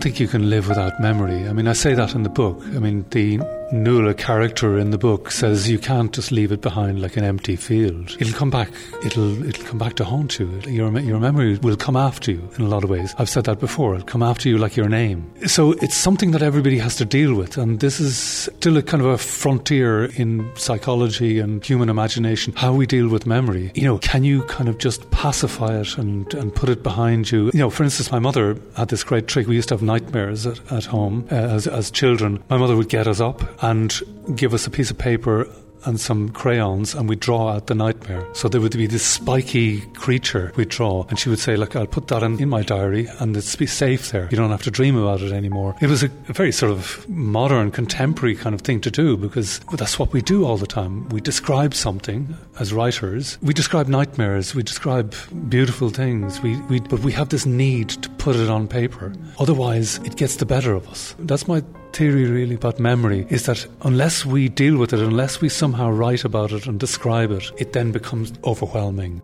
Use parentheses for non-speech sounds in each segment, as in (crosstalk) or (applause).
Don't think you can live without memory. I mean, I say that in the book. I mean, the Nuala character in the book says you can't just leave it behind like an empty field. It'll come back. It'll it'll come back to haunt you. Your your memory will come after you in a lot of ways. I've said that before. It'll come after you like your name. So it's something that everybody has to deal with, and this is still a kind of a frontier in psychology and human imagination. How we deal with memory. You know, can you kind of just pacify it and and put it behind you? You know, for instance, my mother had this great trick. We used to have nightmares at, at home uh, as, as children. My mother would get us up and give us a piece of paper and some crayons and we'd draw out the nightmare. So there would be this spiky creature we'd draw and she would say, look, I'll put that in, in my diary and it's be safe there. You don't have to dream about it anymore. It was a, a, very sort of modern, contemporary kind of thing to do because that's what we do all the time. We describe something as writers. We describe nightmares. We describe beautiful things. We, we, but we have this need to put it on paper. Otherwise, it gets the better of us. That's my theory really about memory is that unless we deal with it, unless we somehow write about it and describe it, it then becomes overwhelming.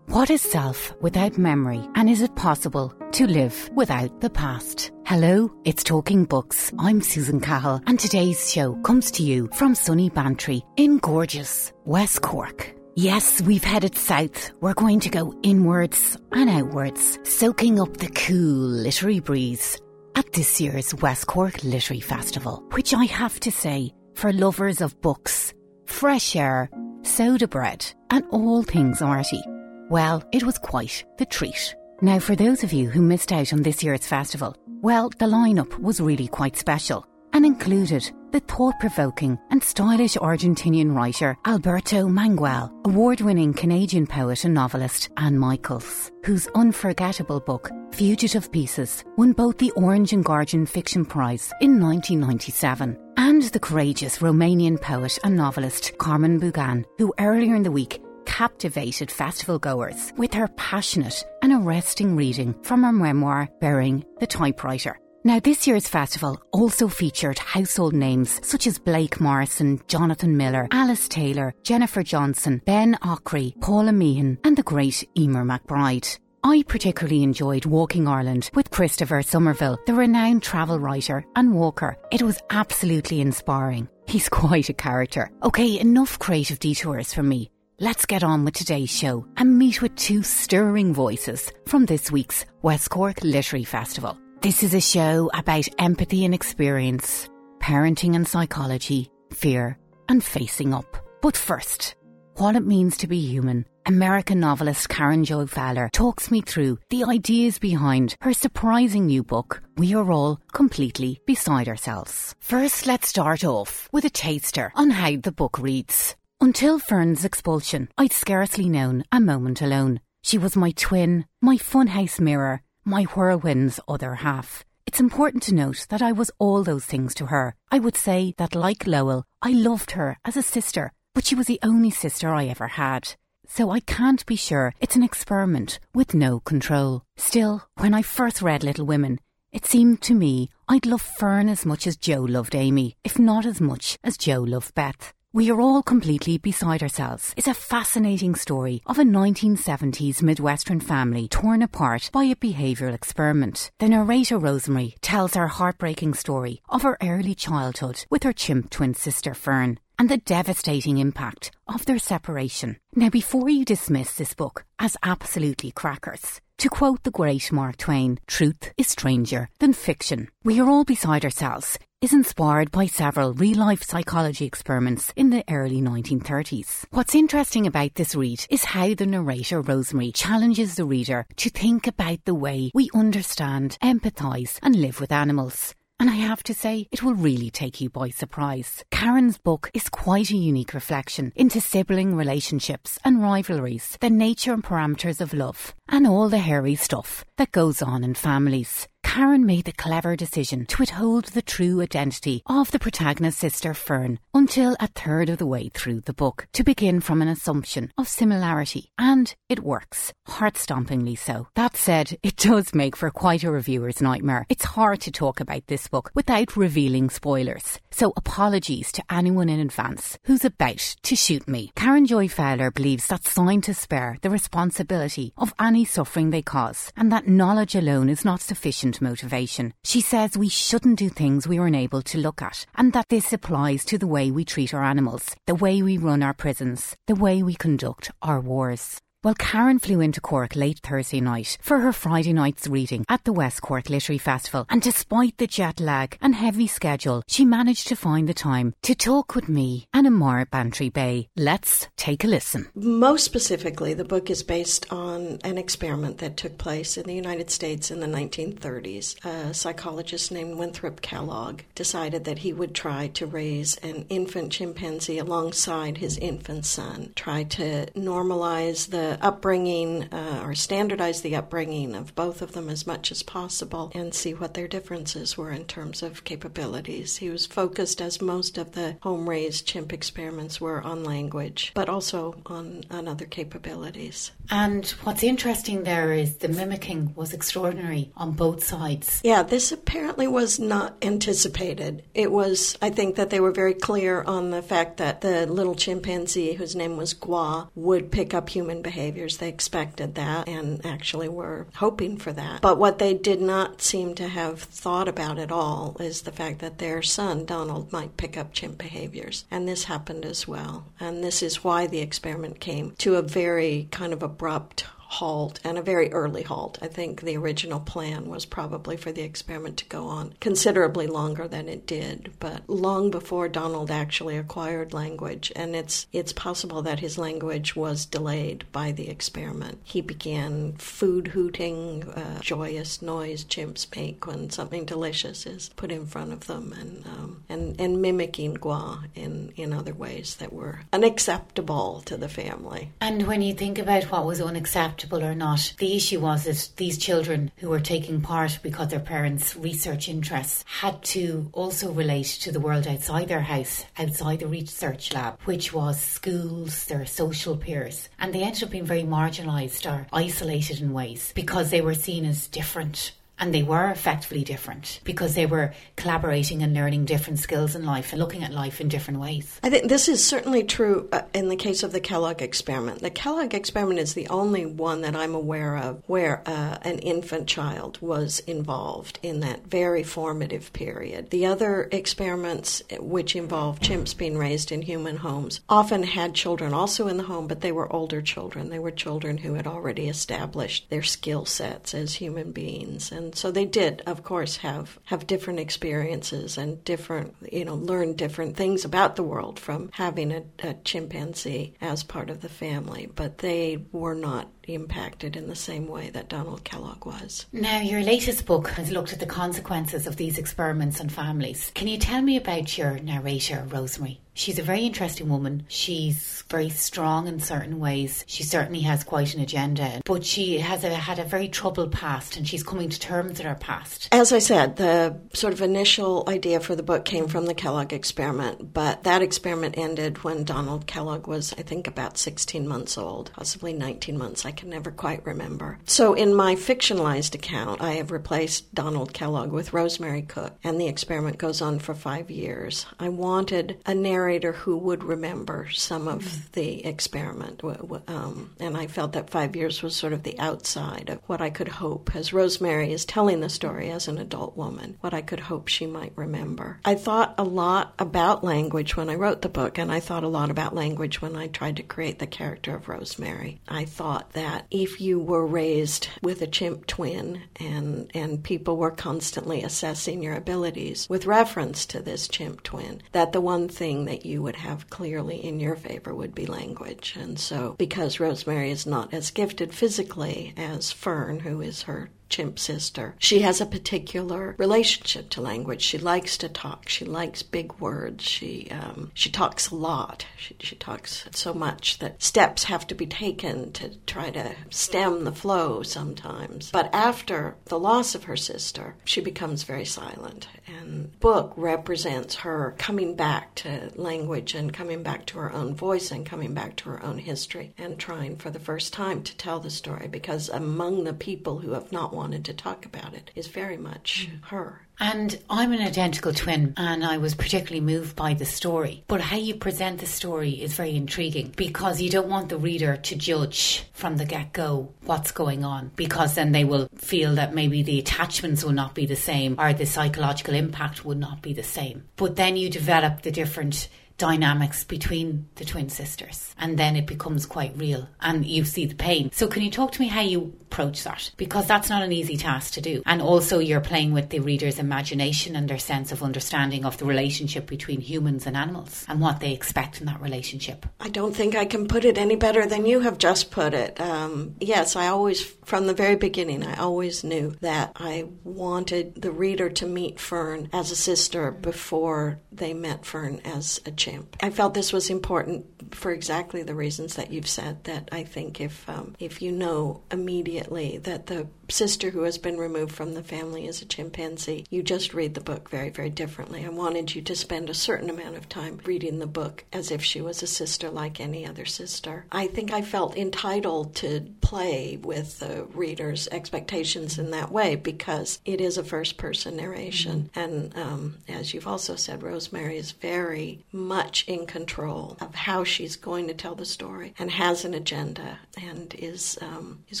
What is self without memory, and is it possible to live without the past? Hello, it's Talking Books. I'm Susan Cahill, and today's show comes to you from sunny Bantry in gorgeous West Cork. Yes, we've headed south. We're going to go inwards and outwards, soaking up the cool literary breeze at this year's West Cork Literary Festival, which I have to say, for lovers of books, fresh air, soda bread, and all things arty, well, it was quite the treat. Now, for those of you who missed out on this year's festival, well, the lineup was really quite special and included the thought provoking and stylish Argentinian writer Alberto Manguel, award winning Canadian poet and novelist Anne Michaels, whose unforgettable book, Fugitive Pieces, won both the Orange and Guardian Fiction Prize in 1997, and the courageous Romanian poet and novelist Carmen Bugan, who earlier in the week captivated festival goers with her passionate and arresting reading from her memoir, Burying the Typewriter. Now, this year's festival also featured household names such as Blake Morrison, Jonathan Miller, Alice Taylor, Jennifer Johnston, Ben Okri, Paula Meehan, and the great Eimear McBride. I particularly enjoyed Walking Ireland with Christopher Somerville, the renowned travel writer and walker. It was absolutely inspiring. He's (laughs) quite a character. Okay, enough creative detours from me. Let's get on with today's show and meet with two stirring voices from this week's West Cork Literary Festival. This is a show about empathy and experience, parenting and psychology, fear and facing up. But first, what it means to be human. American novelist Karen Joy Fowler talks me through the ideas behind her surprising new book, We Are All Completely Beside Ourselves. First, let's start off with a taster on how the book reads. Until Fern's expulsion, I'd scarcely known a moment alone. She was my twin, my funhouse mirror, my whirlwind's other half. It's important to note that I was all those things to her. I would say that, like Lowell, I loved her as a sister, but she was the only sister I ever had. So I can't be sure it's an experiment with no control. Still, when I first read Little Women, it seemed to me I'd love Fern as much as Jo loved Amy, if not as much as Jo loved Beth. We Are All Completely Beside Ourselves is a fascinating story of a 1970s Midwestern family torn apart by a behavioural experiment. The narrator, Rosemary, tells her heartbreaking story of her early childhood with her chimp twin sister, Fern, and the devastating impact of their separation. Now, before you dismiss this book as absolutely crackers, To quote the great Mark Twain, truth is stranger than fiction. We are all beside ourselves is inspired by several real life psychology experiments in the early 1930s. What's interesting about this read is how the narrator Rosemary challenges the reader to think about the way we understand, empathise, and live with animals. And I have to say, it will really take you by surprise. Karen's book is quite a unique reflection into sibling relationships and rivalries, the nature and parameters of love, and all the hairy stuff that goes on in families. Karen made the clever decision to withhold the true identity of the protagonist's sister Fern until a third of the way through the book to begin from an assumption of similarity. And it works, heart stompingly so. That said, it does make for quite a reviewer's nightmare. It's hard to talk about this book without revealing spoilers. So apologies to anyone in advance who's about to shoot me. Karen Joy Fowler believes that scientists bear the responsibility of any suffering they cause and that knowledge alone is not sufficient motivation. She says we shouldn't do things we are unable to look at, and that this applies to the way we treat our animals, the way we run our prisons, the way we conduct our wars. Well, Karen flew into Cork late Thursday night for her Friday night's reading at the West Cork Literary Festival, and despite the jet lag and heavy schedule, she managed to find the time to talk with me and Amar Bantry Bay. Let's take a listen. Most specifically, the book is based on an experiment that took place in the United States in the 1930s. A psychologist named Winthrop Kellogg decided that he would try to raise an infant chimpanzee alongside his infant son, try to normalize the upbringing uh, or standardize the upbringing of both of them as much as possible and see what their differences were in terms of capabilities. He was focused, as most of the home raised chimp experiments were, on language, but also on, on other capabilities. And what's interesting there is the mimicking was extraordinary on both sides. Yeah, this apparently was not anticipated. It was, I think, that they were very clear on the fact that the little chimpanzee, whose name was Gua, would pick up human behavior behaviors. They expected that and actually were hoping for that. But what they did not seem to have thought about at all is the fact that their son, Donald, might pick up chimp behaviors. And this happened as well. And this is why the experiment came to a very kind of abrupt halt and a very early halt. I think the original plan was probably for the experiment to go on considerably longer than it did, but long before Donald actually acquired language, and it's it's possible that his language was delayed by the experiment. He began food hooting, uh, joyous noise chimps make when something delicious is put in front of them, and um, and and mimicking gua in in other ways that were unacceptable to the family. And when you think about what was unacceptable or not. The issue was that these children who were taking part because their parents' research interests had to also relate to the world outside their house, outside the research lab, which was schools, their social peers. And they ended up being very marginalised or isolated in ways because they were seen as different and they were effectively different because they were collaborating and learning different skills in life and looking at life in different ways. I think this is certainly true uh, in the case of the Kellogg experiment. The Kellogg experiment is the only one that I'm aware of where uh, an infant child was involved in that very formative period. The other experiments, which involved chimps being raised in human homes, often had children also in the home, but they were older children. They were children who had already established their skill sets as human beings. And and so they did, of course, have have different experiences and different, you know, learn different things about the world from having a, a chimpanzee as part of the family. But they were not impacted in the same way that Donald Kellogg was. Now, your latest book has looked at the consequences of these experiments on families. Can you tell me about your narrator, Rosemary? She's a very interesting woman. She's very strong in certain ways. She certainly has quite an agenda, but she has a, had a very troubled past and she's coming to terms with her past. As I said, the sort of initial idea for the book came from the Kellogg experiment, but that experiment ended when Donald Kellogg was, I think, about 16 months old, possibly 19 months. I can never quite remember. So in my fictionalized account, I have replaced Donald Kellogg with Rosemary Cook, and the experiment goes on for five years. I wanted a narrator who would remember some of mm-hmm. the experiment. Um, and I felt that five years was sort of the outside of what I could hope, as Rosemary is telling the story as an adult woman, what I could hope she might remember. I thought a lot about language when I wrote the book, and I thought a lot about language when I tried to create the character of Rosemary. I thought that that if you were raised with a chimp twin and, and people were constantly assessing your abilities with reference to this chimp twin, that the one thing that you would have clearly in your favor would be language. And so, because Rosemary is not as gifted physically as Fern, who is her chimp sister. She has a particular relationship to language. She likes to talk. She likes big words. She um, she talks a lot. She, she talks so much that steps have to be taken to try to stem the flow sometimes. But after the loss of her sister, she becomes very silent. And book represents her coming back to language and coming back to her own voice and coming back to her own history and trying for the first time to tell the story because among the people who have not wanted to talk about it is very much mm. her. And I'm an identical twin, and I was particularly moved by the story. But how you present the story is very intriguing because you don't want the reader to judge from the get go what's going on because then they will feel that maybe the attachments will not be the same or the psychological impact would not be the same. But then you develop the different dynamics between the twin sisters and then it becomes quite real and you see the pain. So can you talk to me how you approach that? Because that's not an easy task to do. And also you're playing with the reader's imagination and their sense of understanding of the relationship between humans and animals and what they expect in that relationship. I don't think I can put it any better than you have just put it. Um, yes, I always, from the very beginning, I always knew that I wanted the reader to meet Fern as a sister before they met Fern as a chimp. I felt this was important for exactly the reasons that you've said. That I think if um, if you know immediately that the sister who has been removed from the family is a chimpanzee, you just read the book very very differently. I wanted you to spend a certain amount of time reading the book as if she was a sister like any other sister. I think I felt entitled to play with the reader's expectations in that way because it is a first person narration, mm-hmm. and um, as you've also said, Rosemary is very much in control of how she's going to tell the story and has an agenda and is um, is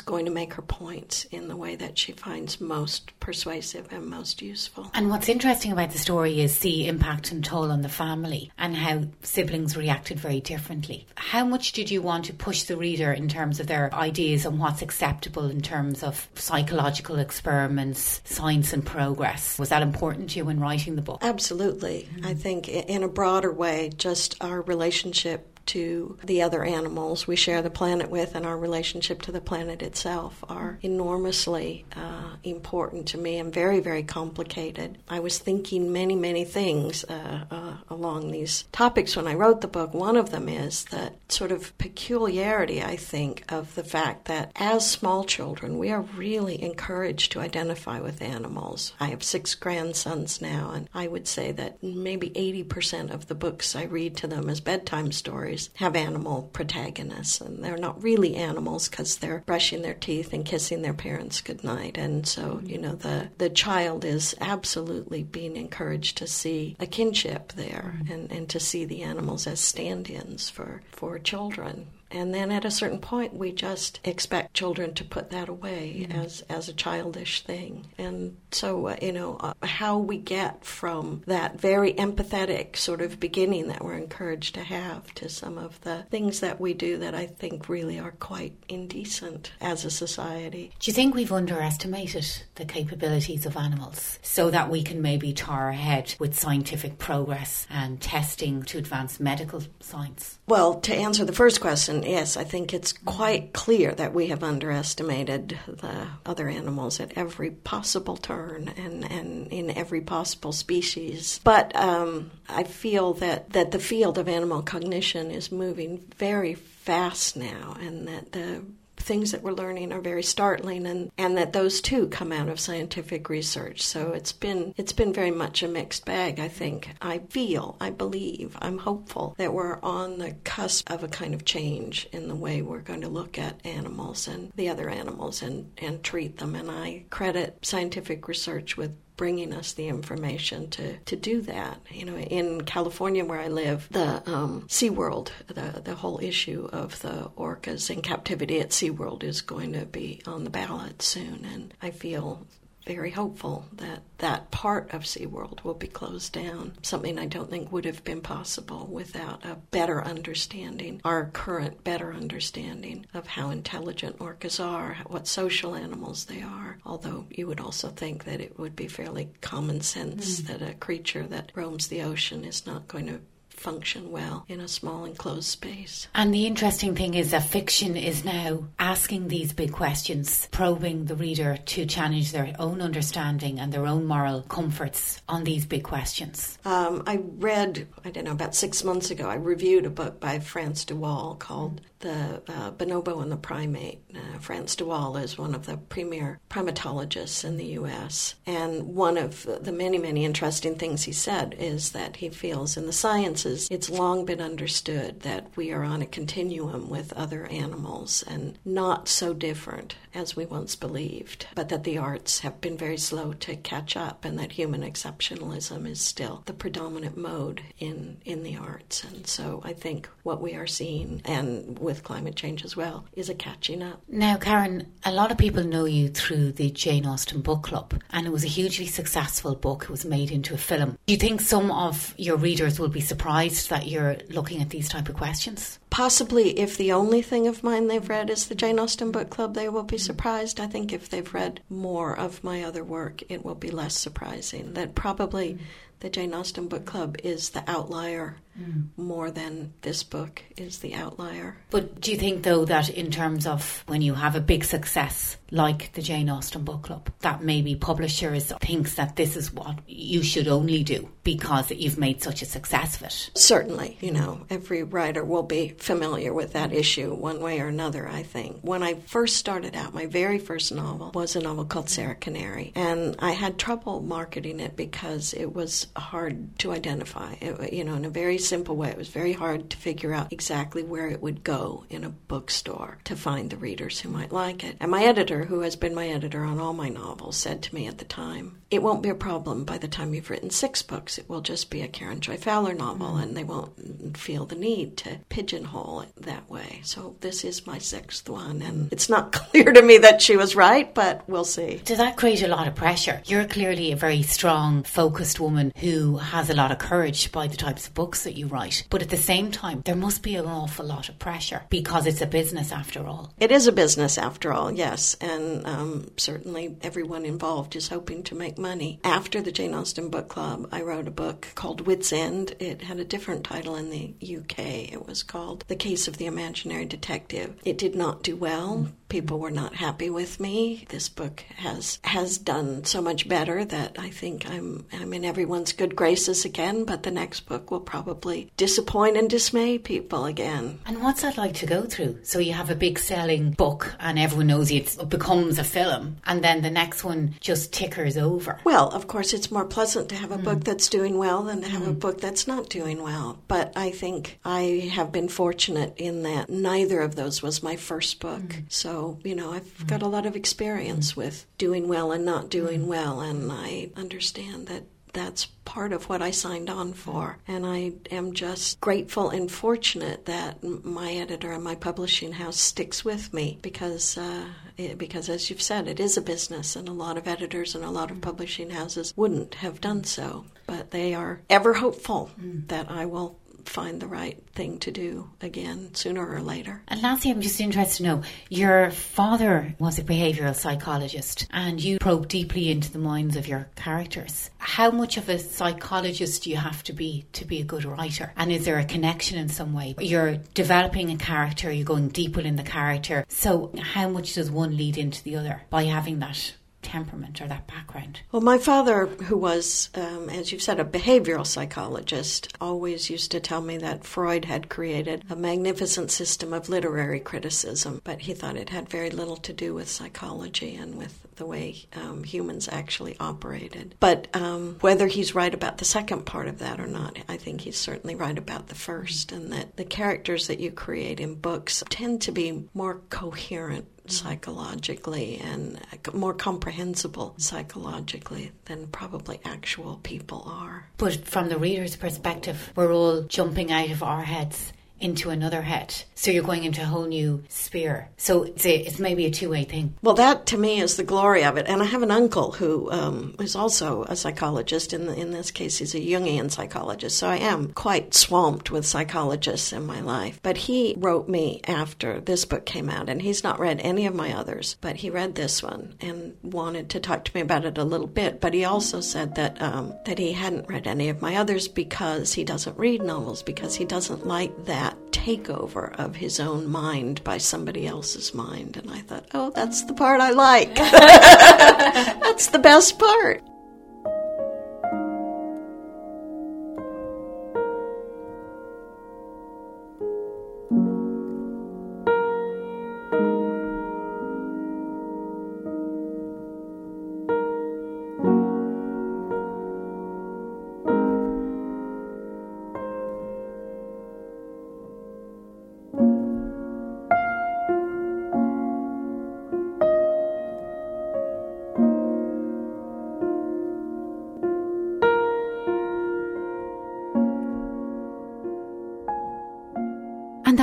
going to make her points in the way that she finds most persuasive and most useful. And what's interesting about the story is the impact and toll on the family and how siblings reacted very differently. How much did you want to push the reader in terms of their ideas on what's acceptable in terms of psychological experiments, science and progress? Was that important to you in writing the book? Absolutely. Mm-hmm. I think in a broader way, just our relationship to the other animals we share the planet with and our relationship to the planet itself are enormously uh, important to me and very, very complicated. I was thinking many, many things uh, uh, along these topics when I wrote the book. One of them is that sort of peculiarity, I think, of the fact that as small children, we are really encouraged to identify with animals. I have six grandsons now, and I would say that maybe 80% of the books I read to them as bedtime stories have animal protagonists, and they're not really animals because they're brushing their teeth and kissing their parents goodnight. And so, mm-hmm. you know, the, the child is absolutely being encouraged to see a kinship there mm-hmm. and, and to see the animals as stand ins for, for children. And then at a certain point, we just expect children to put that away mm-hmm. as, as a childish thing. And so, uh, you know, uh, how we get from that very empathetic sort of beginning that we're encouraged to have to some of the things that we do that I think really are quite indecent as a society. Do you think we've underestimated the capabilities of animals so that we can maybe tar ahead with scientific progress and testing to advance medical science? Well, to answer the first question, yes, I think it's quite clear that we have underestimated the other animals at every possible turn and, and in every possible species. But um, I feel that, that the field of animal cognition is moving very fast now and that the things that we're learning are very startling and, and that those too come out of scientific research. So it's been it's been very much a mixed bag, I think. I feel, I believe, I'm hopeful that we're on the cusp of a kind of change in the way we're going to look at animals and the other animals and, and treat them. And I credit scientific research with bringing us the information to, to do that. You know, in California where I live, the um, SeaWorld, the, the whole issue of the orcas in captivity at SeaWorld is going to be on the ballot soon. And I feel very hopeful that that part of SeaWorld will be closed down. Something I don't think would have been possible without a better understanding, our current better understanding of how intelligent orcas are, what social animals they are. Although you would also think that it would be fairly common sense mm. that a creature that roams the ocean is not going to function well in a small enclosed space. And the interesting thing is that fiction is now asking these big questions, probing the reader to challenge their own understanding and their own moral comforts on these big questions. Um, I read, I don't know, about six months ago, I reviewed a book by Frans de Waal called the uh, bonobo and the primate. Uh, de Waal is one of the premier primatologists in the U.S. And one of the many, many interesting things he said is that he feels in the sciences it's long been understood that we are on a continuum with other animals and not so different as we once believed, but that the arts have been very slow to catch up and that human exceptionalism is still the predominant mode in, in the arts. And so I think what we are seeing, and with climate change as well, is a catching up. Now, Karen, a lot of people know you through the Jane Austen Book Club, and it was a hugely successful book. It was made into a film. Do you think some of your readers will be surprised that you're looking at these type of questions? Possibly, if the only thing of mine they've read is the Jane Austen Book Club, they will be surprised. I think if they've read more of my other work, it will be less surprising. That probably. Mm the Jane Austen Book Club is the outlier mm. more than this book is the outlier. But do you think, though, that in terms of when you have a big success like the Jane Austen Book Club, that maybe publishers thinks that this is what you should only do because you've made such a success of it? Certainly, you know, every writer will be familiar with that issue one way or another, I think. When I first started out, my very first novel was a novel called Sarah Canary, and I had trouble marketing it because it was hard to identify. It, you know, in a very simple way, it was very hard to figure out exactly where it would go in a bookstore to find the readers who might like it. And my editor, who has been my editor on all my novels, said to me at the time, It won't be a problem by the time you've written six books. It will just be a Karen Joy Fowler novel, and they won't feel the need to pigeonhole it that way. So this is my sixth one, and it's not (laughs) clear to me that she was right, but we'll see. Does that create a lot of pressure? You're clearly a very strong, focused woman who has a lot of courage by the types of books that you write. But at the same time, there must be an awful lot of pressure because it's a business after all. It is a business after all, yes. And um, certainly everyone involved is hoping to make money. After the Jane Austen Book Club, I wrote a book called Wits End. It had a different title in the UK. It was called The Case of the Imaginary Detective. It did not do well people were not happy with me. This book has has done so much better that I think I'm I'm in everyone's good graces again, but the next book will probably disappoint and dismay people again. And what's that like to go through? So you have a big selling book and everyone knows it becomes a film and then the next one just tickers over. Well, of course it's more pleasant to have a mm. book that's doing well than to have mm. a book that's not doing well. But I think I have been fortunate in that neither of those was my first book. Mm. So you know, I've got a lot of experience with doing well and not doing well, and I understand that that's part of what I signed on for. And I am just grateful and fortunate that my editor and my publishing house sticks with me because, uh, it, because as you've said, it is a business, and a lot of editors and a lot of publishing houses wouldn't have done so. But they are ever hopeful mm. that I will find the right thing to do again sooner or later. And lastly, I'm just interested to know your father was a behavioural psychologist and you probe deeply into the minds of your characters. How much of a psychologist do you have to be to be a good writer? And is there a connection in some way? You're developing a character, you're going deeper in the character. So, how much does one lead into the other by having that temperament or that background? Well, my father, who was, um, as you've said, a behavioral psychologist, always used to tell me that Freud had created a magnificent system of literary criticism, but he thought it had very little to do with psychology and with the way um, humans actually operated. But um, whether he's right about the second part of that or not, I think he's certainly right about the first, and that the characters that you create in books tend to be more coherent psychologically and uh, more comprehensible psychologically than probably actual people are. But from the reader's perspective, we're all jumping out of our heads into another head. So you're going into a whole new sphere. So it's, a, it's maybe a two way thing. Well, that to me is the glory of it. And I have an uncle who um, is also a psychologist. In, the, in this case, he's a Jungian psychologist. So I am quite swamped with psychologists in my life. But he wrote me after this book came out, and he's not read any of my others, but he read this one and wanted to talk to me about it a little bit. But he also said that um, that he hadn't read any of my others because he doesn't read novels because he doesn't like that takeover of his own mind by somebody else's mind. And I thought, oh, that's the part I like. (laughs) that's the best part.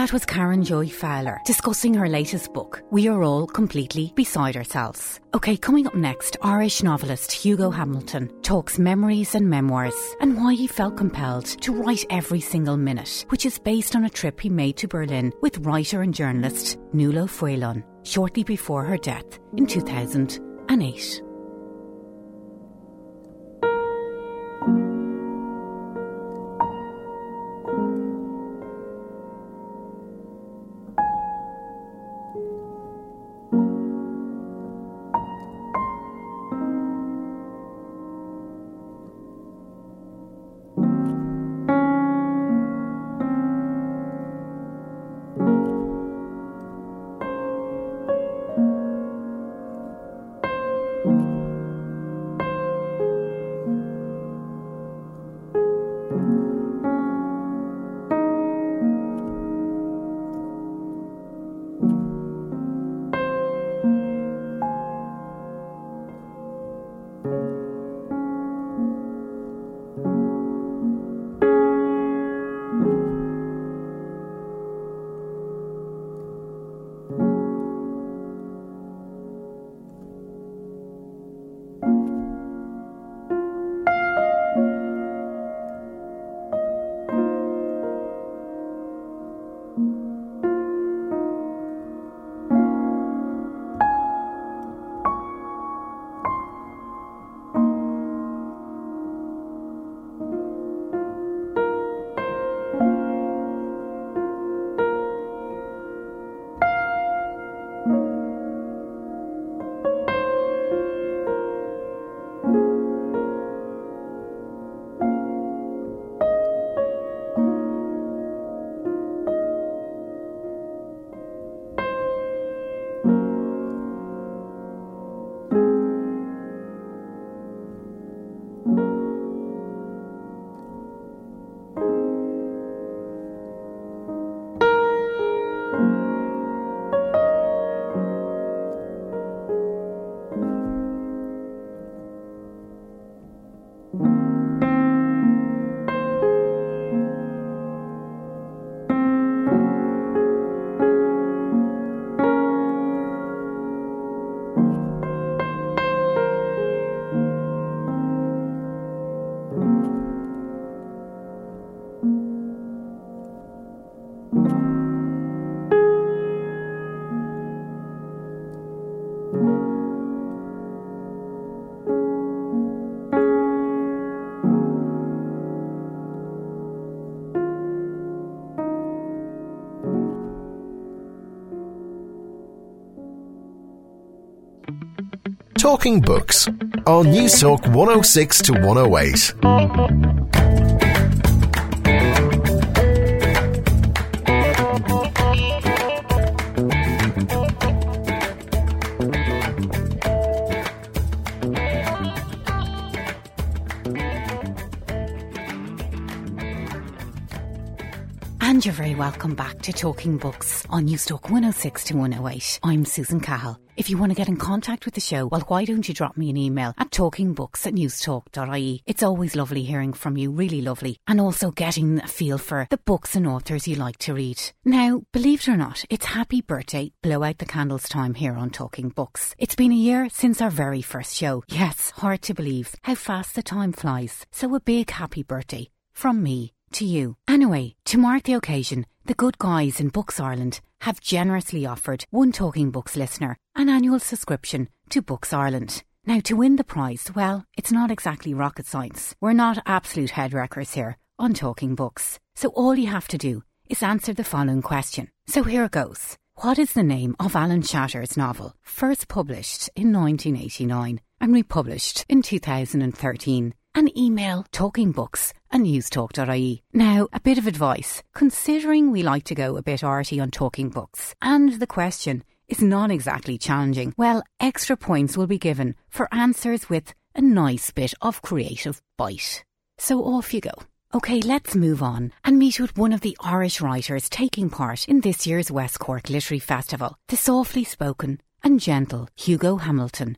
That was Karen Joy Fowler discussing her latest book, We Are All Completely Beside Ourselves. Okay, coming up next, Irish novelist Hugo Hamilton talks memories and memoirs and why he felt compelled to write every single minute, which is based on a trip he made to Berlin with writer and journalist Nuala O'Faolain shortly before her death in 2008. Talking Books on News Talk 106 to 108. And you're very welcome back to Talking Books on Newstalk 106 to 108. I'm Susan Cahill. If you want to get in contact with the show, well, why don't you drop me an email at talkingbooks at newstalk.ie? It's always lovely hearing from you, really lovely, and also getting a feel for the books and authors you like to read. Now, believe it or not, it's happy birthday, blow out the candles time here on Talking Books. It's been a year since our very first show. Yes, hard to believe how fast the time flies. So a big happy birthday from me to you. Anyway, to mark the occasion, the good guys in Books Ireland have generously offered one Talking Books listener an annual subscription to Books Ireland. Now, to win the prize, well, it's not exactly rocket science. We're not absolute head wreckers here on Talking Books. So all you have to do is answer the following question. So here it goes. What is the name of Alan Shatter's novel, first published in 1989 and republished in 2013? And email talkingbooks and newstalk.ie. Now, a bit of advice, considering we like to go a bit arty on talking books, and the question is not exactly challenging, well, extra points will be given for answers with a nice bit of creative bite. So off you go. Okay, let's move on and meet with one of the Irish writers taking part in this year's West Cork Literary Festival, the softly spoken and gentle Hugo Hamilton,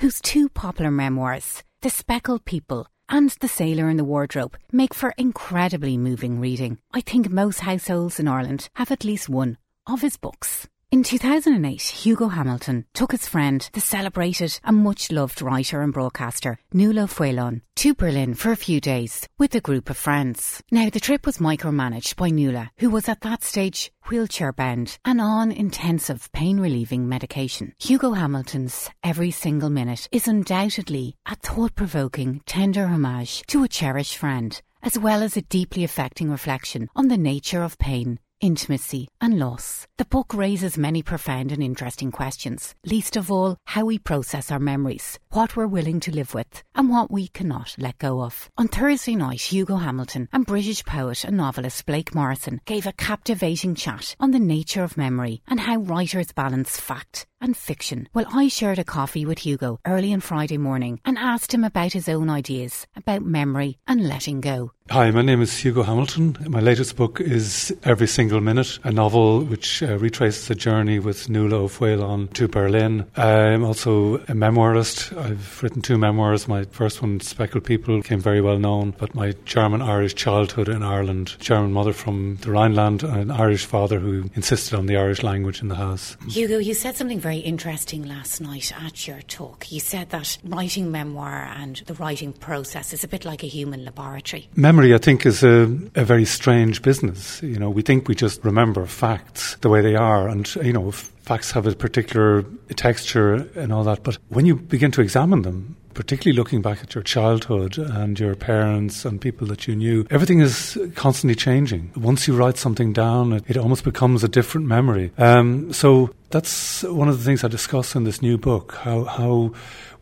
whose two popular memoirs, The Speckled People and The Sailor in the Wardrobe make for incredibly moving reading. I think most households in Ireland have at least one of his books. In 2008, Hugo Hamilton took his friend, the celebrated and much loved writer and broadcaster Nuala O'Faolain, to Berlin for a few days with a group of friends. Now, the trip was micromanaged by Nuala, who was at that stage wheelchair bound and on intensive pain relieving medication. Hugo Hamilton's Every Single Minute is undoubtedly a thought provoking, tender homage to a cherished friend, as well as a deeply affecting reflection on the nature of pain intimacy, and loss. The book raises many profound and interesting questions, least of all, how we process our memories, what we're willing to live with, and what we cannot let go of. On Thursday night, Hugo Hamilton and British poet and novelist Blake Morrison gave a captivating chat on the nature of memory and how writers balance fact and fiction. Well, I shared a coffee with Hugo early on Friday morning and asked him about his own ideas about memory and letting go. Hi, my name is Hugo Hamilton. My latest book is Every Single Minute, a novel which uh, retraces a journey with Nuala O'Faolain to Berlin. I'm also a memoirist. I've written two memoirs. My first one, Speckled People, became very well known, but my German-Irish childhood in Ireland, German mother from the Rhineland, and an Irish father who insisted on the Irish language in the house. Hugo, you said something very interesting last night at your talk. You said that writing memoir and the writing process is a bit like a human laboratory. Mem- memory, I think, is a, a very strange business. You know, we think we just remember facts the way they are, and you know, facts have a particular texture and all that. But when you begin to examine them, particularly looking back at your childhood and your parents and people that you knew, everything is constantly changing. Once you write something down, it, it almost becomes a different memory. Um, so that's one of the things I discuss in this new book. How how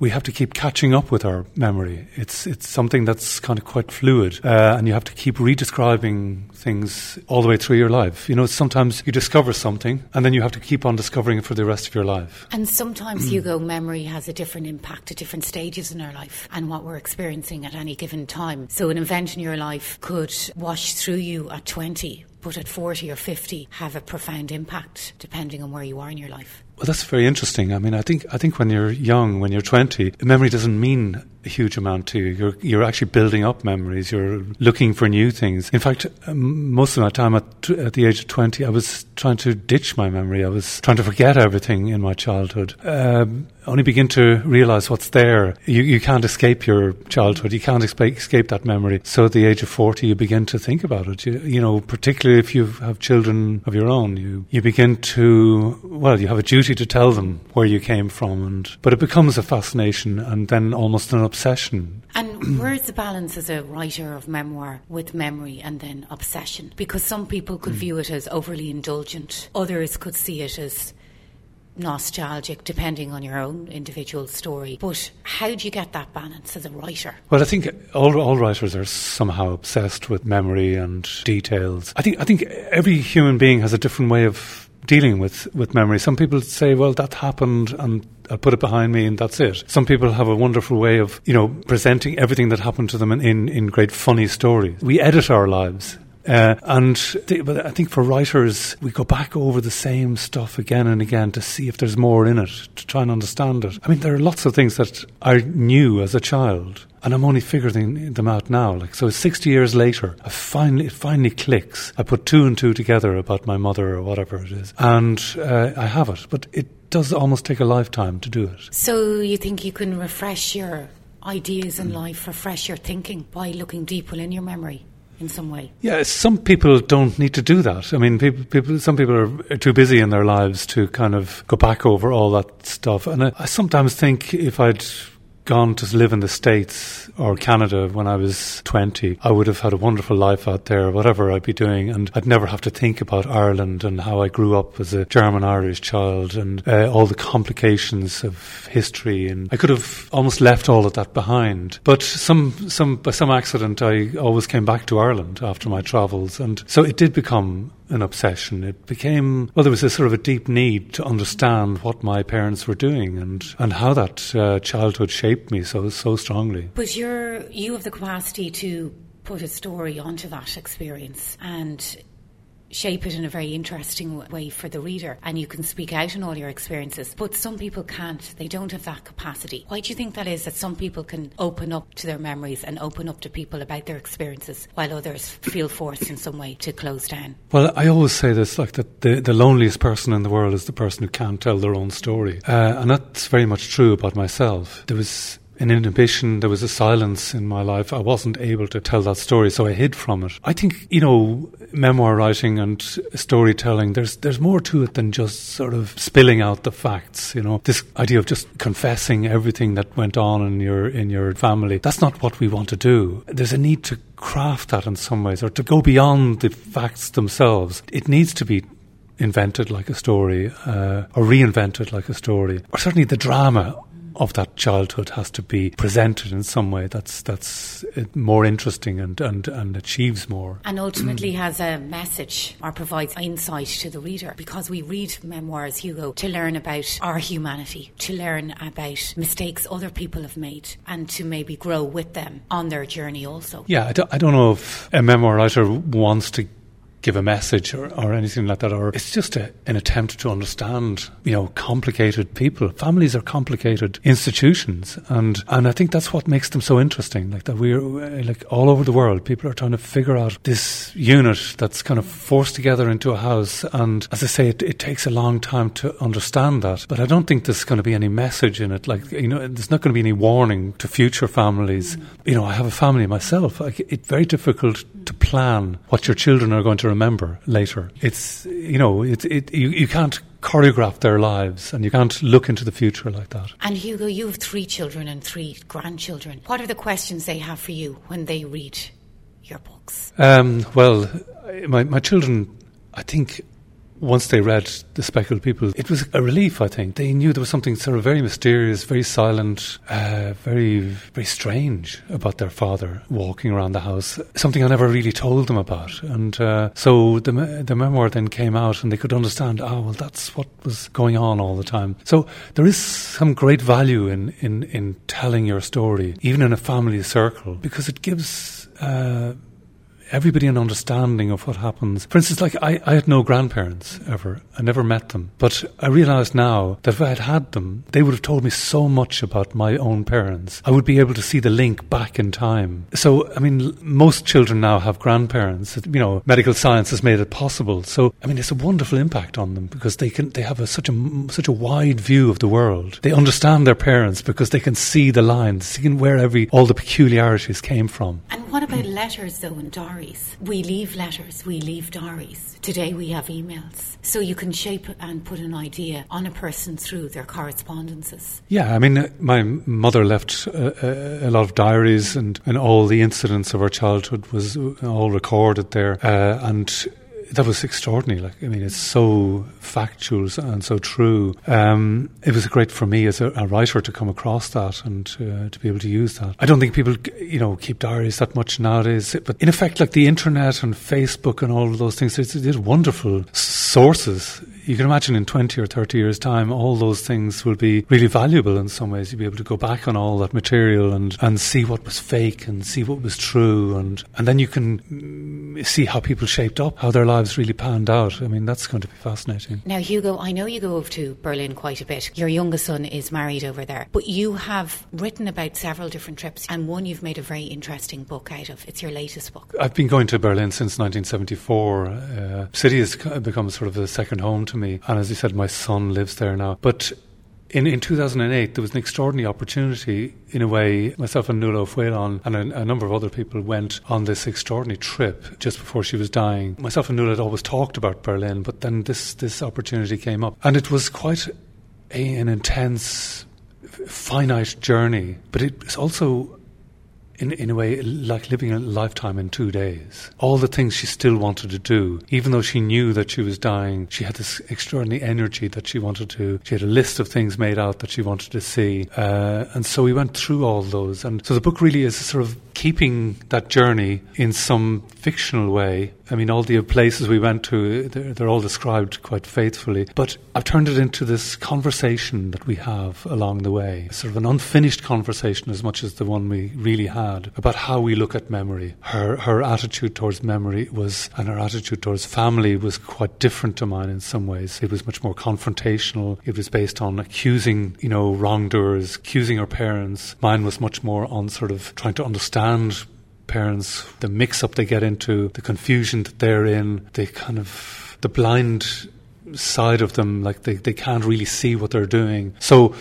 we have to keep catching up with our memory. It's it's something that's kind of quite fluid, uh, and you have to keep redescribing things all the way through your life. You know, sometimes you discover something, and then you have to keep on discovering it for the rest of your life. And sometimes, Hugo, memory has a different impact at different stages in our life and what we're experiencing at any given time. So, an event in your life could wash through you at twenty but at 40 or 50 have a profound impact depending on where you are in your life. Well, that's very interesting. I mean, I think I think when you're young, when you're 20, memory doesn't mean a huge amount to you. You're you're actually building up memories. You're looking for new things. In fact, um, most of my time at at the age of 20, I was trying to ditch my memory. I was trying to forget everything in my childhood. Um, only begin to realize what's there. You, you can't escape your childhood. You can't escape, escape that memory. So at the age of 40, you begin to think about it. You, you know, particularly if you have children of your own, you, you begin to, well, you have a duty to tell them where you came from. And, but it becomes a fascination and then almost an obsession. And (clears throat) where's the balance as a writer of memoir with memory and then obsession? Because some people could hmm. view it as overly indulgent, others could see it as nostalgic depending on your own individual story. But how do you get that balance as a writer? Well, I think all, all writers are somehow obsessed with memory and details. I think I think every human being has a different way of dealing with, with memory. Some people say, well, that happened and I'll put it behind me and that's it. Some people have a wonderful way of, you know, presenting everything that happened to them in, in, in great funny stories. We edit our lives Uh, and but I think for writers, we go back over the same stuff again and again to see if there's more in it, to try and understand it. I mean, there are lots of things that I knew as a child and I'm only figuring them out now. Like so, sixty years later, I finally it finally clicks. I put two and two together about my mother or whatever it is, and uh, I have it. But it does almost take a lifetime to do it. So you think you can refresh your ideas in life, refresh your thinking by looking deep within your memory? In some way. Yeah, some people don't need to do that. I mean, people, people, some people are too busy in their lives to kind of go back over all that stuff. And I, I sometimes think if I'd gone to live in the States or Canada when I was 20, I would have had a wonderful life out there, whatever I'd be doing, and I'd never have to think about Ireland and how I grew up as a German Irish child and uh, all the complications of history. And I could have almost left all of that behind. But some, some, by some accident, I always came back to Ireland after my travels. And so it did become an obsession. It became, well, there was a sort of a deep need to understand what my parents were doing and, and how that uh, childhood shaped me so, so strongly. But you're, you have the capacity to put a story onto that experience and shape it in a very interesting way for the reader and you can speak out in all your experiences. But some people can't. They don't have that capacity. Why do you think that is that some people can open up to their memories and open up to people about their experiences while others feel forced in some way to close down? Well, I always say this like that the, the loneliest person in the world is the person who can't tell their own story. Uh, and that's very much true about myself. There was an inhibition, there was a silence in my life. I wasn't able to tell that story, so I hid from it. I think, you know, memoir writing and storytelling, there's there's more to it than just sort of spilling out the facts, you know. This idea of just confessing everything that went on in your in your family. That's not what we want to do. There's a need to craft that in some ways or to go beyond the facts themselves. It needs to be invented like a story uh, or reinvented like a story or certainly the drama of that childhood has to be presented in some way that's that's uh, more interesting and, and, and achieves more. And ultimately has a message or provides insight to the reader because we read memoirs, Hugo, to learn about our humanity, to learn about mistakes other people have made and to maybe grow with them on their journey also. Yeah, I don't, I don't know if a memoir writer wants to give a message or, or anything like that. Or it's just a, an attempt to understand, you know, complicated people. Families are complicated institutions, and and I think that's what makes them so interesting. Like that, we're uh, like all over the world, people are trying to figure out this unit that's kind of forced together into a house. And as I say, it, it takes a long time to understand that. But I don't think there's going to be any message in it. Like you know, there's not going to be any warning to future families. You know, I have a family myself. Like, it's very difficult to plan what your children are going to remember later. It's, you know, it's it, you, you can't choreograph their lives and you can't look into the future like that. And Hugo, you have three children and three grandchildren. What are the questions they have for you when they read your books? Um, well, my, my children, I think, once they read The Speckled People, it was a relief, I think. They knew there was something sort of very mysterious, very silent, uh, very, very strange about their father walking around the house, something I never really told them about. And uh, so the, the memoir then came out and they could understand, oh, well, that's what was going on all the time. So there is some great value in, in, in telling your story, even in a family circle, because it gives. Uh, everybody an understanding of what happens. For instance, like I, I had no grandparents ever. I never met them. But I realise now that if I had had them, they would have told me so much about my own parents. I would be able to see the link back in time. So, I mean, most children now have grandparents. You know, medical science has made it possible. So, I mean, it's a wonderful impact on them because they can, they have a, such a, such a wide view of the world. They understand their parents because they can see the lines, seeing where every, all the peculiarities came from. And what about letters though and diaries? Diaries. We leave letters, we leave diaries. Today we have emails. So you can shape and put an idea on a person through their correspondences. Yeah, I mean, uh, my mother left a, a, lot of diaries and, and all the incidents of her childhood was all recorded there. Uh, and that was extraordinary. Like, I mean, it's so factual and so true. Um, it was great for me as a, a, writer to come across that and uh, to be able to use that. I don't think people, you know, keep diaries that much nowadays. But in effect, like the internet and Facebook and all of those things, it's, it's wonderful sources you can imagine in 20 or 30 years' time, all those things will be really valuable in some ways. You'll be able to go back on all that material and, and see what was fake and see what was true. And, and then you can mm, see how people shaped up, how their lives really panned out. I mean, that's going to be fascinating. Now, Hugo, I know you go over to Berlin quite a bit. Your youngest son is married over there, but you have written about several different trips, and one you've made a very interesting book out of. It's your latest book. I've been going to Berlin since 1974. Uh, city has become sort of a second home to me, and as you said, my son lives there now. But in, in 2008, there was an extraordinary opportunity. In a way, myself and Nuala O'Faolain and a, a, number of other people went on this extraordinary trip just before she was dying. Myself and Nuala had always talked about Berlin, but then this, this opportunity came up. And it was quite a, an intense, finite journey, but it's also in, in a way, like living a lifetime in two days. All the things she still wanted to do, even though she knew that she was dying, she had this extraordinary energy that she wanted to. She had a list of things made out that she wanted to see, uh, and so we went through all those. And so the book really is sort of keeping that journey in some fictional way. I mean, all the places we went to, they're, they're, all described quite faithfully. But I've turned it into this conversation that we have along the way, sort of an unfinished conversation as much as the one we really had about how we look at memory. Her, her attitude towards memory was, and her attitude towards family was quite different to mine in some ways. It was much more confrontational. It was based on accusing, you know, wrongdoers, accusing her parents. Mine was much more on sort of trying to understand understand parents, the mix up they get into, the confusion that they're in, the kind of the blind side of them, like they, they can't really see what they're doing. So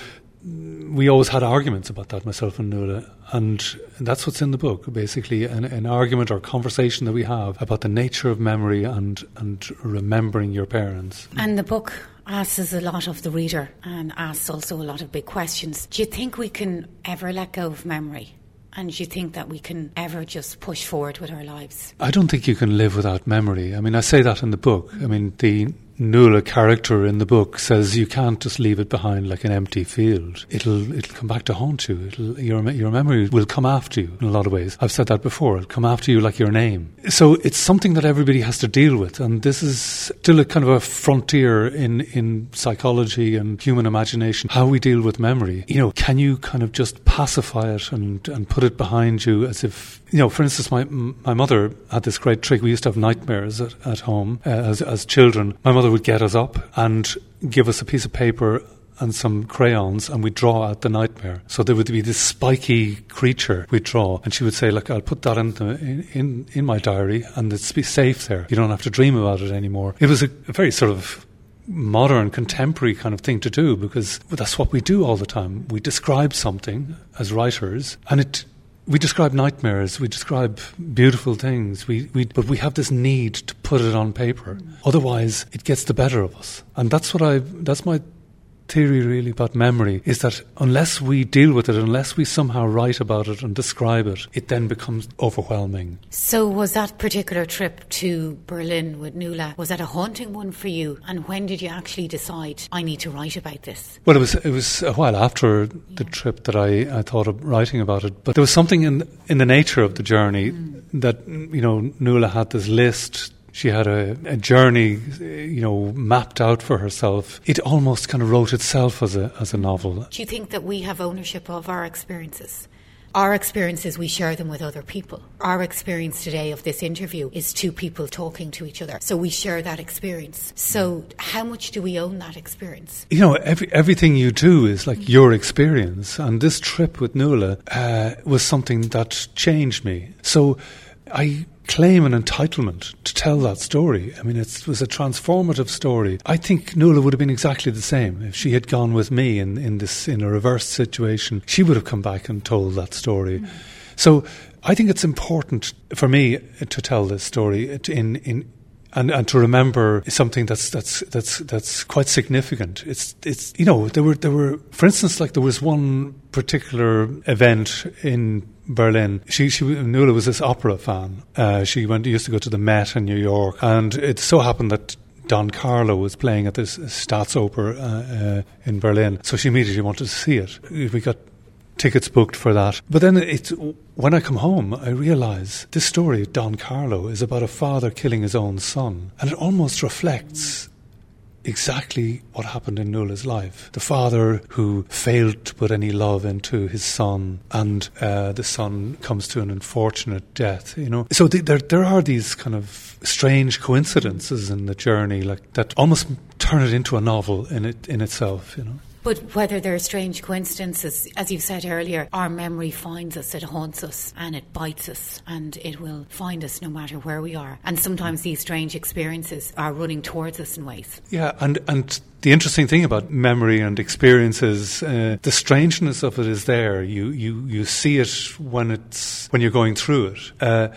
mm, we always had arguments about that, myself and Nuala. And that's what's in the book, basically an, an, argument or conversation that we have about the nature of memory and, and remembering your parents. And the book asks a lot of the reader and asks also a lot of big questions. Do you think we can ever let go of memory? And you think that we can ever just push forward with our lives? I don't think you can live without memory. I mean, I say that in the book. I mean, the Nuala character in the book says you can't just leave it behind like an empty field. It'll it'll come back to haunt you. It'll, your your memory will come after you in a lot of ways. I've said that before. It'll come after you like your name. So it's something that everybody has to deal with, and this is still a kind of a frontier in in psychology and human imagination. How we deal with memory. You know, can you kind of just pacify it and and put it behind you as if you know, for instance, my my mother had this great trick. We used to have nightmares at, at home uh, as as children. My mother would get us up and give us a piece of paper and some crayons and we'd draw out the nightmare. So there would be this spiky creature we'd draw and she would say, look, I'll put that in, the, in, in, in, my diary and it's be safe there. You don't have to dream about it anymore. It was a, a very sort of modern, contemporary kind of thing to do because that's what we do all the time. We describe something as writers and it we describe nightmares, we describe beautiful things, we, we, but we have this need to put it on paper. Mm. Otherwise, it gets the better of us. And that's what I, that's my theory really about memory is that unless we deal with it, unless we somehow write about it and describe it, it then becomes overwhelming. So, was that particular trip to Berlin with Nuala, was that a haunting one for you? And when did you actually decide I need to write about this? Well, it was it was a while after the trip that I, I thought of writing about it, but there was something in in the nature of the journey mm. that you know Nuala had this list she had a, a, journey, you know, mapped out for herself. It almost kind of wrote itself as a as a novel. Do you think that we have ownership of our experiences? Our experiences, we share them with other people. Our experience today of this interview is two people talking to each other. So we share that experience. So how much do we own that experience? You know, every, everything you do is like your experience. And this trip with Nuala uh, was something that changed me. So I claim an entitlement to tell that story. I mean, it was a transformative story. I think Nuala would have been exactly the same if she had gone with me in, in this in a reversed situation. She would have come back and told that story. Mm. So I think it's important for me to tell this story in in and, and to remember is something that's that's that's that's quite significant. It's it's you know there were there were for instance like there was one particular event in Berlin. She she Nuala was this opera fan. Uh, she went used to go to the Met in New York, and it so happened that Don Carlo was playing at this Staatsoper uh, uh, in Berlin. So she immediately wanted to see it. We got tickets booked for that. But then it's when I come home, I realise this story, of Don Carlo, is about a father killing his own son, and it almost reflects exactly what happened in Nuala's life. The father who failed to put any love into his son, and uh, the son comes to an unfortunate death. You know, so th- there there are these kind of strange coincidences in the journey, like that almost turn it into a novel in it in itself. You know. But whether there are strange coincidences, as you've said earlier, our memory finds us, it haunts us, and it bites us, and it will find us no matter where we are. And sometimes these strange experiences are running towards us in ways. Yeah, and, and the interesting thing about memory and experiences, uh, the strangeness of it is there. You, you, you see it when it's when you're going through it. Uh,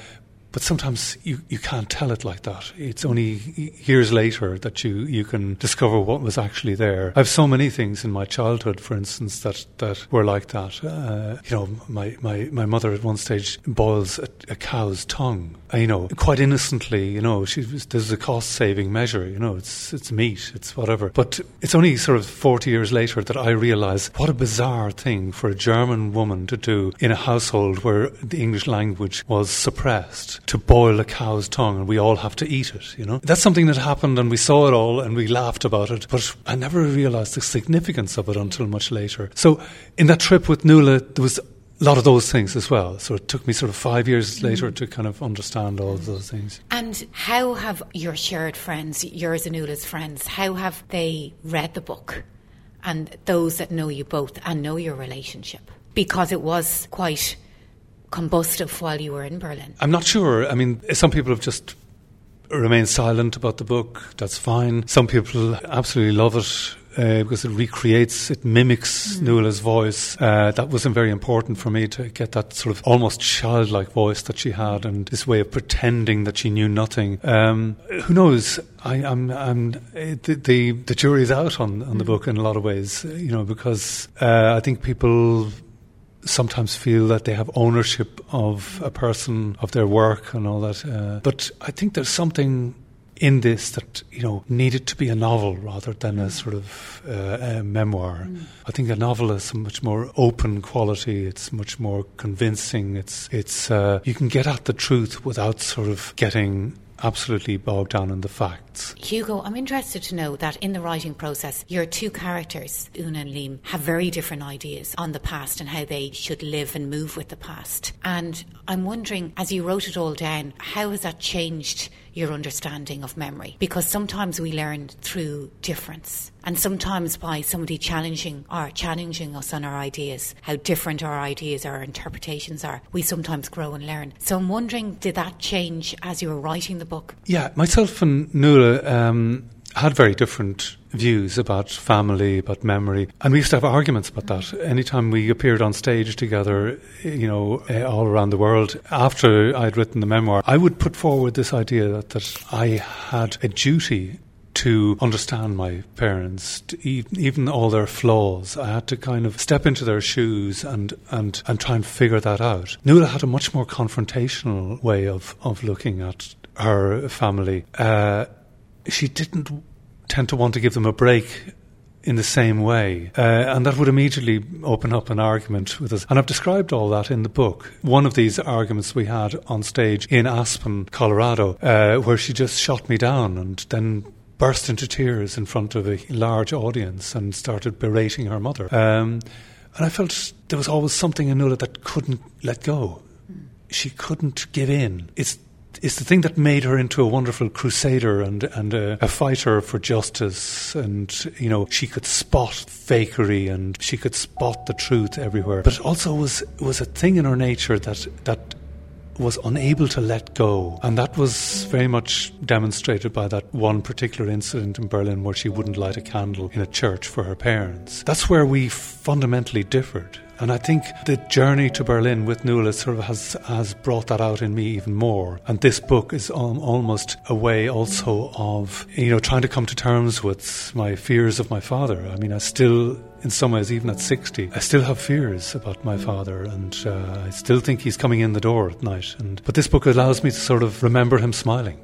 but sometimes you, you can't tell it like that. It's only years later that you, you can discover what was actually there. I have so many things in my childhood, for instance, that, that were like that. Uh, you know, my, my, my mother at one stage boils a, a cow's tongue. Uh, you know, quite innocently, you know, she, is a cost saving measure, you know, it's, it's meat, it's whatever. But it's only sort of 40 years later that I realise what a bizarre thing for a German woman to do in a household where the English language was suppressed to boil a cow's tongue and we all have to eat it, you know. That's something that happened and we saw it all and we laughed about it, but I never realised the significance of it until much later. So in that trip with Nuala, there was a lot of those things as well. So it took me sort of five years mm. later to kind of understand all of those mm. things. And how have your shared friends, yours and Nuala's friends, how have they read the book? And those that know you both and know your relationship? Because it was quite combustive while you were in Berlin? I'm not sure. I mean, some people have just remained silent about the book. That's fine. Some people absolutely love it. Uh, because it recreates, it mimics mm. Nuala's voice. Uh, that wasn't very important for me to get that sort of almost childlike voice that she had and this way of pretending that she knew nothing. Um, who knows? I, am the, the, the jury out on, on mm. the book in a lot of ways, you know, because uh, I think people sometimes feel that they have ownership of a person, of their work, and all that. Uh, but I think there's something in this that you know needed to be a novel rather than a sort of uh, a memoir. Mm. I think a novel is a much more open quality. It's much more convincing. It's it's uh, you can get at the truth without sort of getting absolutely bogged down in the facts. Hugo, I'm interested to know that in the writing process, your two characters, Una and Liam, have very different ideas on the past and how they should live and move with the past. And I'm wondering, as you wrote it all down, how has that changed your understanding of memory? Because sometimes we learn through difference and sometimes by somebody challenging or challenging us on our ideas, how different our ideas, our interpretations are, we sometimes grow and learn. So I'm wondering, did that change as you were writing the book? Yeah, myself and Nuala um, had very different views about family, about memory, and we used to have arguments about that. Anytime we appeared on stage together, you know, eh, all around the world, after I'd written the memoir, I would put forward this idea that, that I had a duty to understand my parents, even all their flaws. I had to kind of step into their shoes and, and, and try and figure that out. Nuala had a much more confrontational way of, of looking at her family. Uh, she didn't tend to want to give them a break in the same way. Uh, and that would immediately open up an argument with us. And I've described all that in the book. One of these arguments we had on stage in Aspen, Colorado, uh, where she just shot me down and then burst into tears in front of a large audience and started berating her mother. Um, and I felt there was always something in Nuala that couldn't let go. She couldn't give in. It's it's the thing that made her into a wonderful crusader and and a, a, fighter for justice. And you know, she could spot fakery and she could spot the truth everywhere. But also was was a thing in her nature that that was unable to let go. And that was very much demonstrated by that one particular incident in Berlin where she wouldn't light a candle in a church for her parents. That's where we fundamentally differed. And I think the journey to Berlin with Nuala sort of has, has brought that out in me even more. And this book is almost a way also of, you know, trying to come to terms with my fears of my father. I mean, I still in some ways, even at 60, I still have fears about my father, and uh, I still think he's coming in the door at night. And but this book allows me to sort of remember him smiling.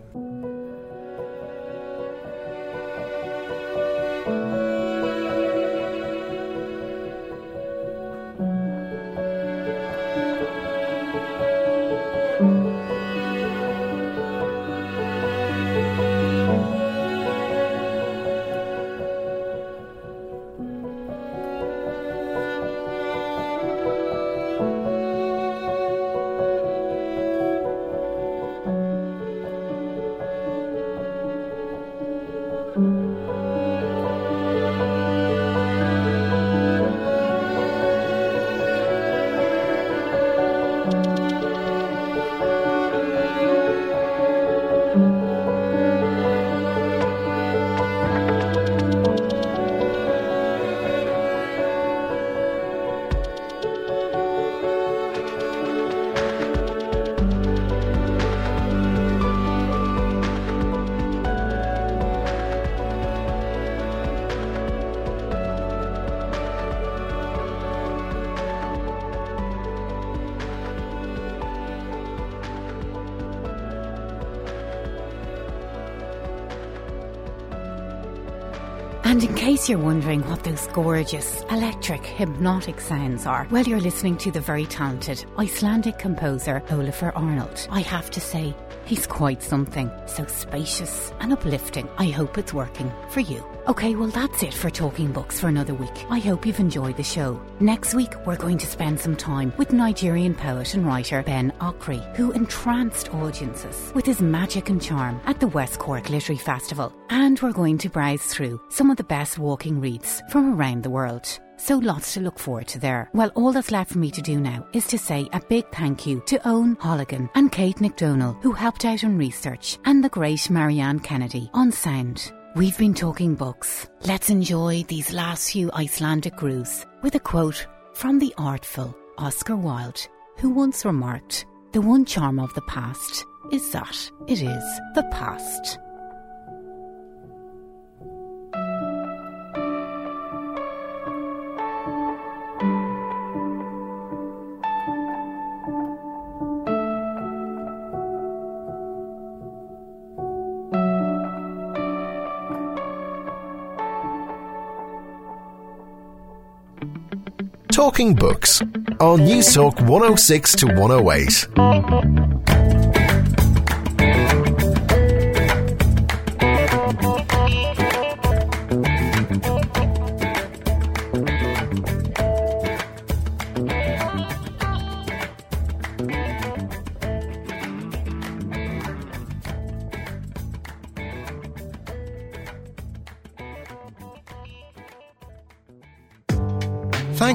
Case you're wondering what those gorgeous, electric, hypnotic sounds are, well, you're listening to the very talented Icelandic composer Olafur Arnalds. I have to say, he's quite something. So spacious and uplifting. I hope it's working for you. Okay, well, that's it for Talking Books for another week. I hope you've enjoyed the show. Next week, we're going to spend some time with Nigerian poet and writer Ben Okri, who entranced audiences with his magic and charm at the West Cork Literary Festival. And we're going to browse through some of the best walking reads from around the world. So lots to look forward to there. Well, all that's left for me to do now is to say a big thank you to Owen Holligan and Kate McDonald, who helped out on research, and the great Marianne Kennedy on sound. We've been talking books. Let's enjoy these last few Icelandic grooves with a quote from the artful Oscar Wilde, who once remarked, The one charm of the past is that it is the past. Talking Books on Newstalk 106 to 108.